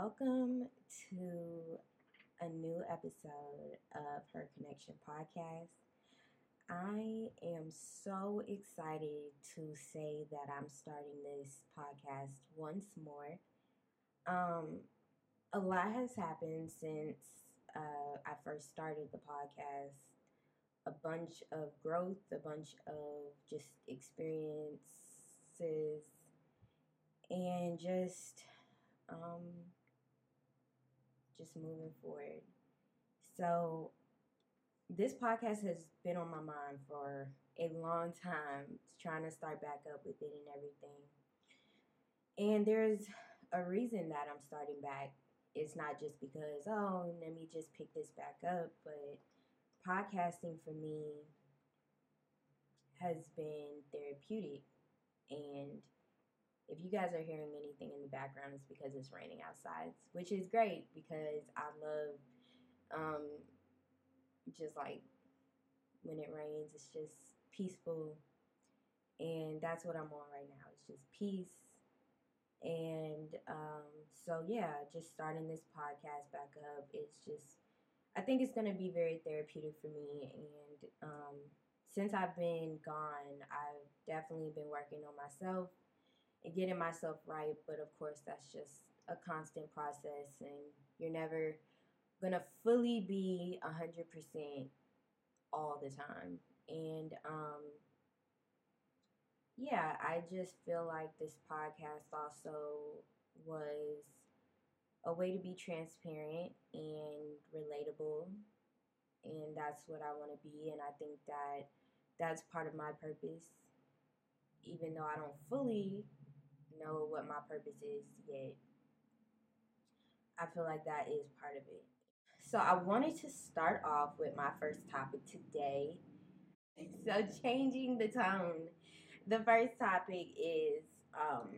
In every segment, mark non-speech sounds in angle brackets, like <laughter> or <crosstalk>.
welcome to a new episode of Her Connection podcast. I am so excited to say that I'm starting this podcast once more. Um, a lot has happened since uh, I first started the podcast. A bunch of growth, a bunch of just experiences, and just um, just moving forward. So this podcast has been on my mind for a long time, trying to start back up with it and everything. And there's a reason that I'm starting back. It's not just because, oh, let me just pick this back up, but podcasting for me has been therapeutic. And if you guys are hearing anything in the background, it's because it's raining outside, which is great because I love um, just like when it rains, it's just peaceful. And that's what I'm on right now. It's just peace. And um, so, yeah, just starting this podcast back up, it's just, I think it's going to be very therapeutic for me. And um, since I've been gone, I've definitely been working on myself and getting myself right. But of course, that's just a constant process, and you're never gonna fully be a hundred percent all the time. And um, yeah, I just feel like this podcast also was a way to be transparent and relatable. And that's what I want to be. And I think that that's part of my purpose, even though I don't fully know what my purpose is yet. I feel like that is part of it. So I wanted to start off with my first topic today. <laughs> So changing the tone. The first topic is um,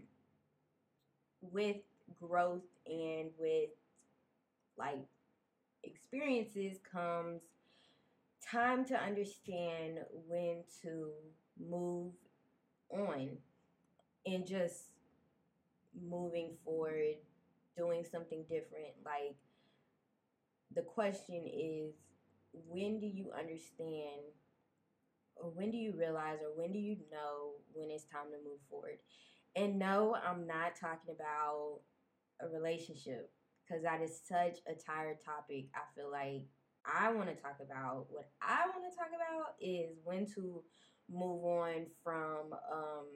with growth and with like experiences comes time to understand when to move on and just moving forward, doing something different. Like the question is when do you understand or when do you realize or when do you know when it's time to move forward? And no, I'm not talking about a relationship because that is such a tired topic. I feel like I want to talk about what I want to talk about is when to move on from um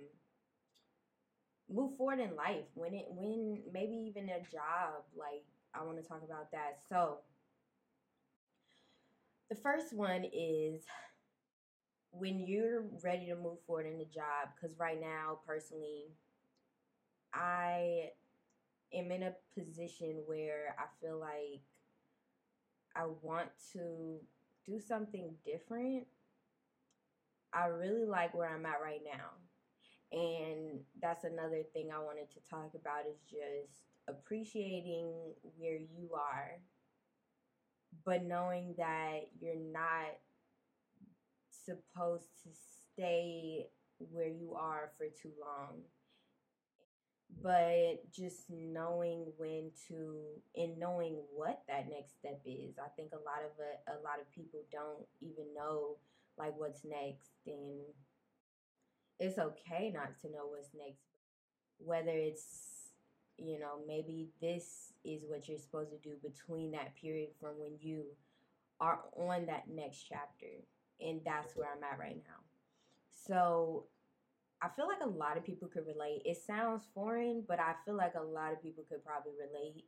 move forward in life when it when maybe even a job like I want to talk about that. So the first one is when you're ready to move forward in the job, because right now, personally, I am in a position where I feel like I want to do something different. I really like where I'm at right now. And that's another thing I wanted to talk about is just appreciating where you are but knowing that you're not supposed to stay where you are for too long. But just knowing when to and knowing what that next step is. I think a lot of a, a lot of people don't even know like what's next and it's okay not to know what's next whether it's you know, maybe this is what you're supposed to do between that period from when you are on that next chapter. And that's where I'm at right now. So I feel like a lot of people could relate. It sounds foreign, but I feel like a lot of people could probably relate.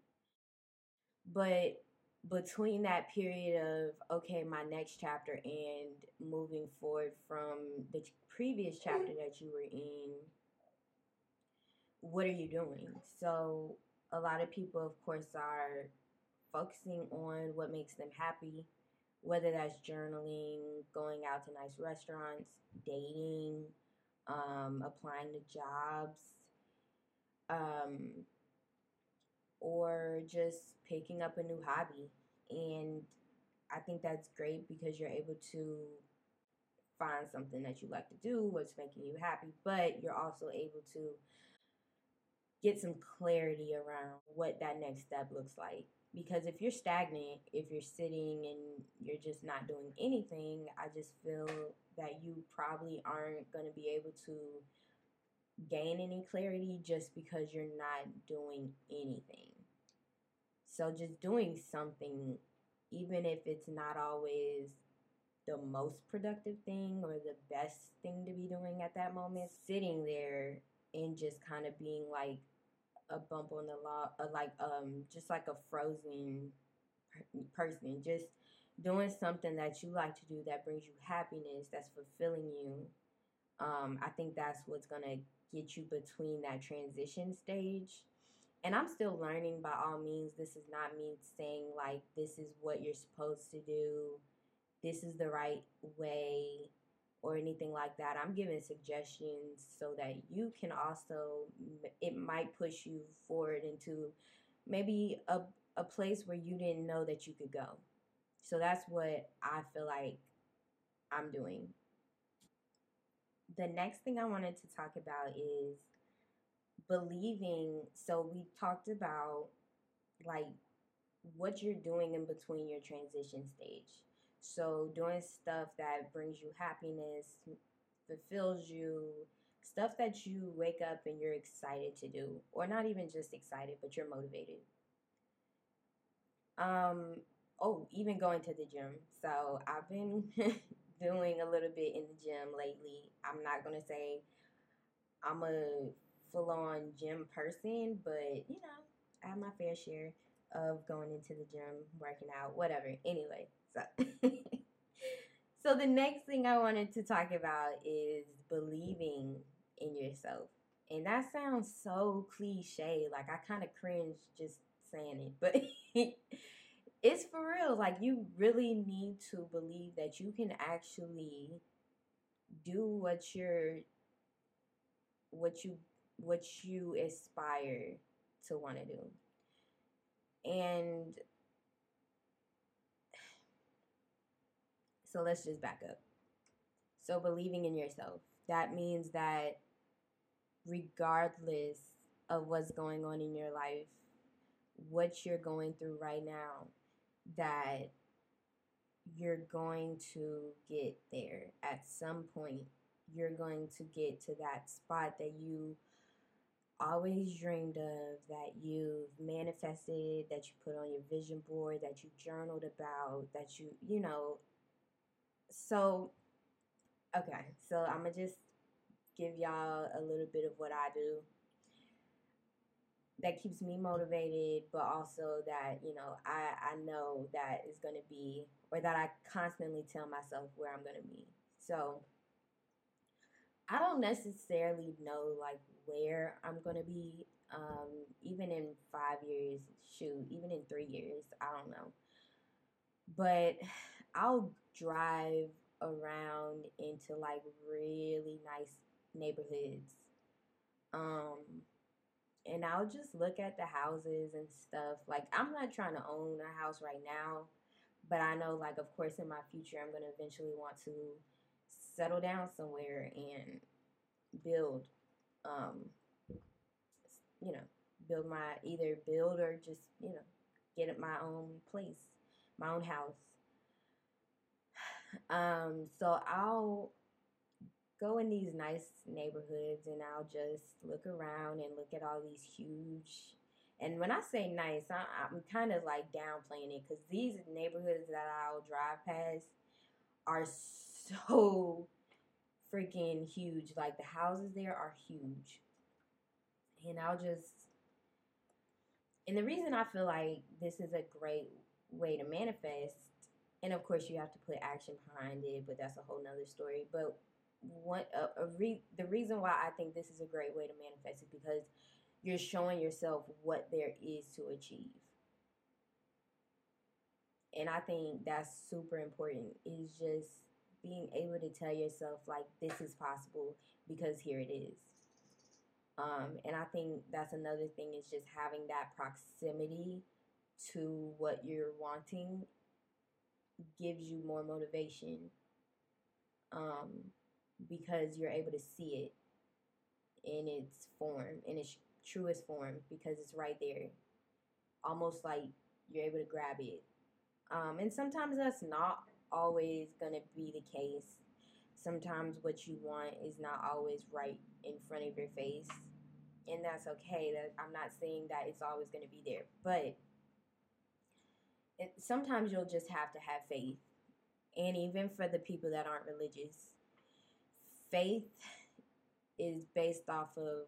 But between that period of, okay, my next chapter and moving forward from the previous chapter that you were in, what are you doing? So a lot of people, of course, are focusing on what makes them happy, whether that's journaling, going out to nice restaurants, dating, um, applying to jobs, um, or just picking up a new hobby. And I think that's great because you're able to find something that you like to do, what's making you happy, but you're also able to get some clarity around what that next step looks like. Because if you're stagnant, if you're sitting and you're just not doing anything, I just feel that you probably aren't going to be able to gain any clarity just because you're not doing anything. So just doing something, even if it's not always the most productive thing or the best thing to be doing at that moment, sitting there and just kind of being like a bump on the law, uh, like um, just like a frozen person, just doing something that you like to do that brings you happiness, that's fulfilling you. Um, I think that's what's gonna get you between that transition stage. And I'm still learning by all means. This is not me saying like this is what you're supposed to do, this is the right way, or anything like that. I'm giving suggestions so that you can also, it might push you forward into maybe a, a place where you didn't know that you could go. So that's what I feel like I'm doing the next thing I wanted to talk about is believing. So we talked about like what you're doing in between your transition stage. So doing stuff that brings you happiness, fulfills you, stuff that you wake up and you're excited to do, or not even just excited, but you're motivated. Um, oh, even going to the gym. So I've been <laughs> doing a little bit in the gym lately. I'm not gonna say I'm a full on gym person, but you know, I have my fair share of going into the gym, working out, whatever. Anyway, so <laughs> so the next thing I wanted to talk about is believing in yourself. And that sounds so cliche, like I kind of cringe just saying it, but <laughs> it's for real. Like you really need to believe that you can actually do what you're what you what you aspire to want to do. And <sighs> so let's just back up. So believing in yourself. That means that regardless of what's going on in your life, what you're going through right now, that you're going to get there at some point. You're going to get to that spot that you always dreamed of, that you've manifested, that you put on your vision board, that you journaled about, that you, you know. So, okay, so I'm going to just give y'all a little bit of what I do that keeps me motivated, but also that, you know, I, I know that is going to be, or that I constantly tell myself where I'm going to be. So I don't necessarily know like where I'm going to be, um, even in five years, shoot, even in three years, I don't know. But I'll drive around into like really nice neighborhoods. Um, and I'll just look at the houses and stuff. Like I'm not trying to own a house right now, but I know like of course in my future I'm going to eventually want to settle down somewhere and build um you know, build my either build or just, you know, get my own place, my own house. <sighs> Um so I'll go in these nice neighborhoods and I'll just look around and look at all these huge. And when I say nice, I, I'm kind of like downplaying it because these neighborhoods that I'll drive past are <laughs> so freaking huge. Like the houses there are huge. And I'll just. And the reason I feel like this is a great way to manifest, and of course you have to put action behind it, but that's a whole nother story. But one a, a re, the reason why I think this is a great way to manifest is because you're showing yourself what there is to achieve. And I think that's super important is just being able to tell yourself like this is possible because here it is. Um, and I think that's another thing is just having that proximity to what you're wanting gives you more motivation um, because you're able to see it in its form, in its truest form, because it's right there, almost like you're able to grab it. Um, and sometimes that's not always going to be the case. Sometimes what you want is not always right in front of your face. And that's okay. That I'm not saying that it's always going to be there, but it, sometimes you'll just have to have faith. And even for the people that aren't religious, faith is based off of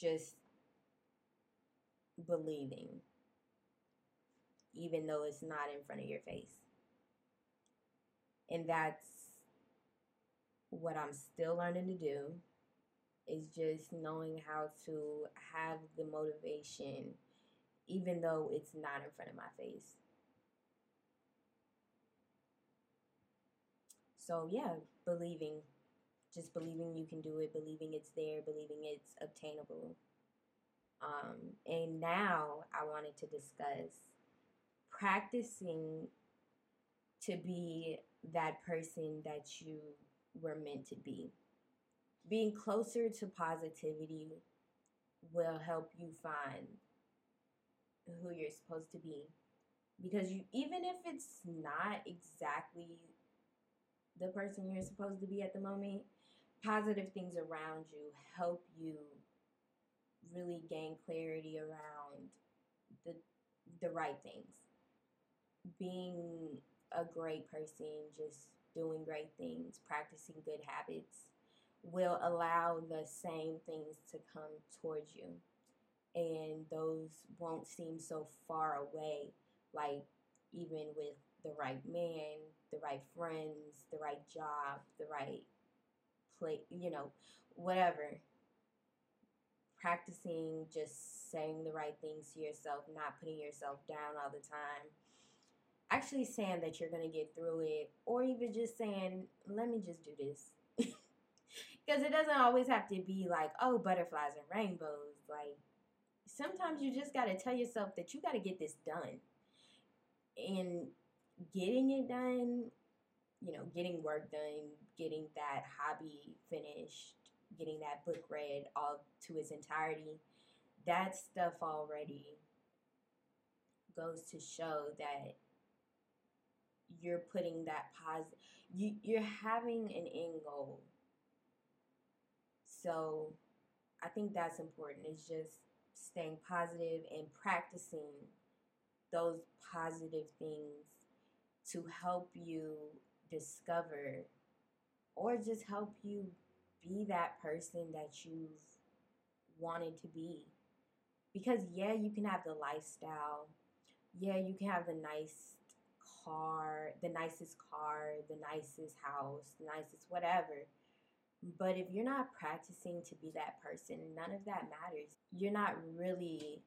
just believing, even though it's not in front of your face. And that's what I'm still learning to do is just knowing how to have the motivation even though it's not in front of my face. So, yeah, believing. Just believing you can do it, believing it's there, believing it's obtainable. Um, and now I wanted to discuss practicing to be that person that you were meant to be. Being closer to positivity will help you find who you're supposed to be because you even if it's not exactly the person you're supposed to be at the moment positive things around you help you really gain clarity around the the right things. Being a great person just doing great things practicing good habits will allow the same things to come towards you. And those won't seem so far away like even with the right man the right friends the right job the right place, you know whatever. Practicing just saying the right things to yourself not putting yourself down all the time. Actually saying that you're going to get through it or even just saying let me just do this. <laughs> Because it doesn't always have to be like oh butterflies and rainbows. Like sometimes you just got to tell yourself that you got to get this done. And getting it done, you know, getting work done, getting that hobby finished, getting that book read all to its entirety, that stuff already goes to show that you're putting that positive you you're having an end goal. So i think that's important. It's just staying positive and practicing those positive things to help you discover or just help you be that person that you've wanted to be. Because, yeah, you can have the lifestyle. Yeah, you can have the nice car, the nicest car, the nicest house, the nicest whatever. But if you're not practicing to be that person, none of that matters. You're not really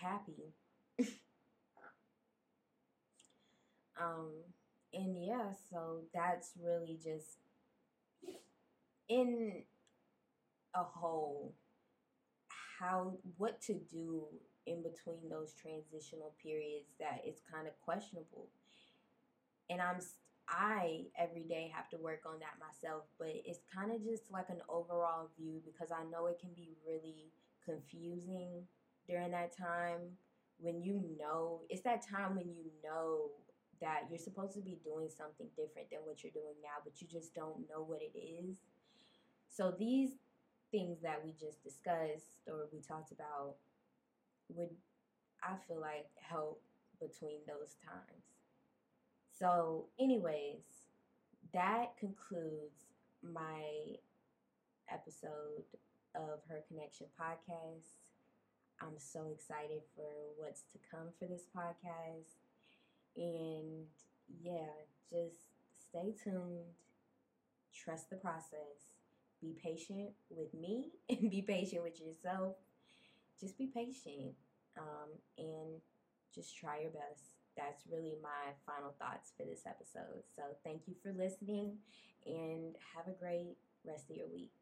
happy. Um, and yeah, so that's really just in a whole how what to do in between those transitional periods that is kind of questionable. And i'm I every day have to work on that myself, but it's kind of just like an overall view because I know it can be really confusing during that time when you know it's that time when you know that you're supposed to be doing something different than what you're doing now, but you just don't know what it is. So these things that we just discussed or we talked about would I feel like help between those times. So, anyways, that concludes my episode of Her Connection podcast. I'm so excited for what's to come for this podcast. And yeah, just stay tuned, trust the process, be patient with me, <laughs> and be patient with yourself. Just be patient um, and just try your best that's really my final thoughts for this episode. So thank you for listening and have a great rest of your week.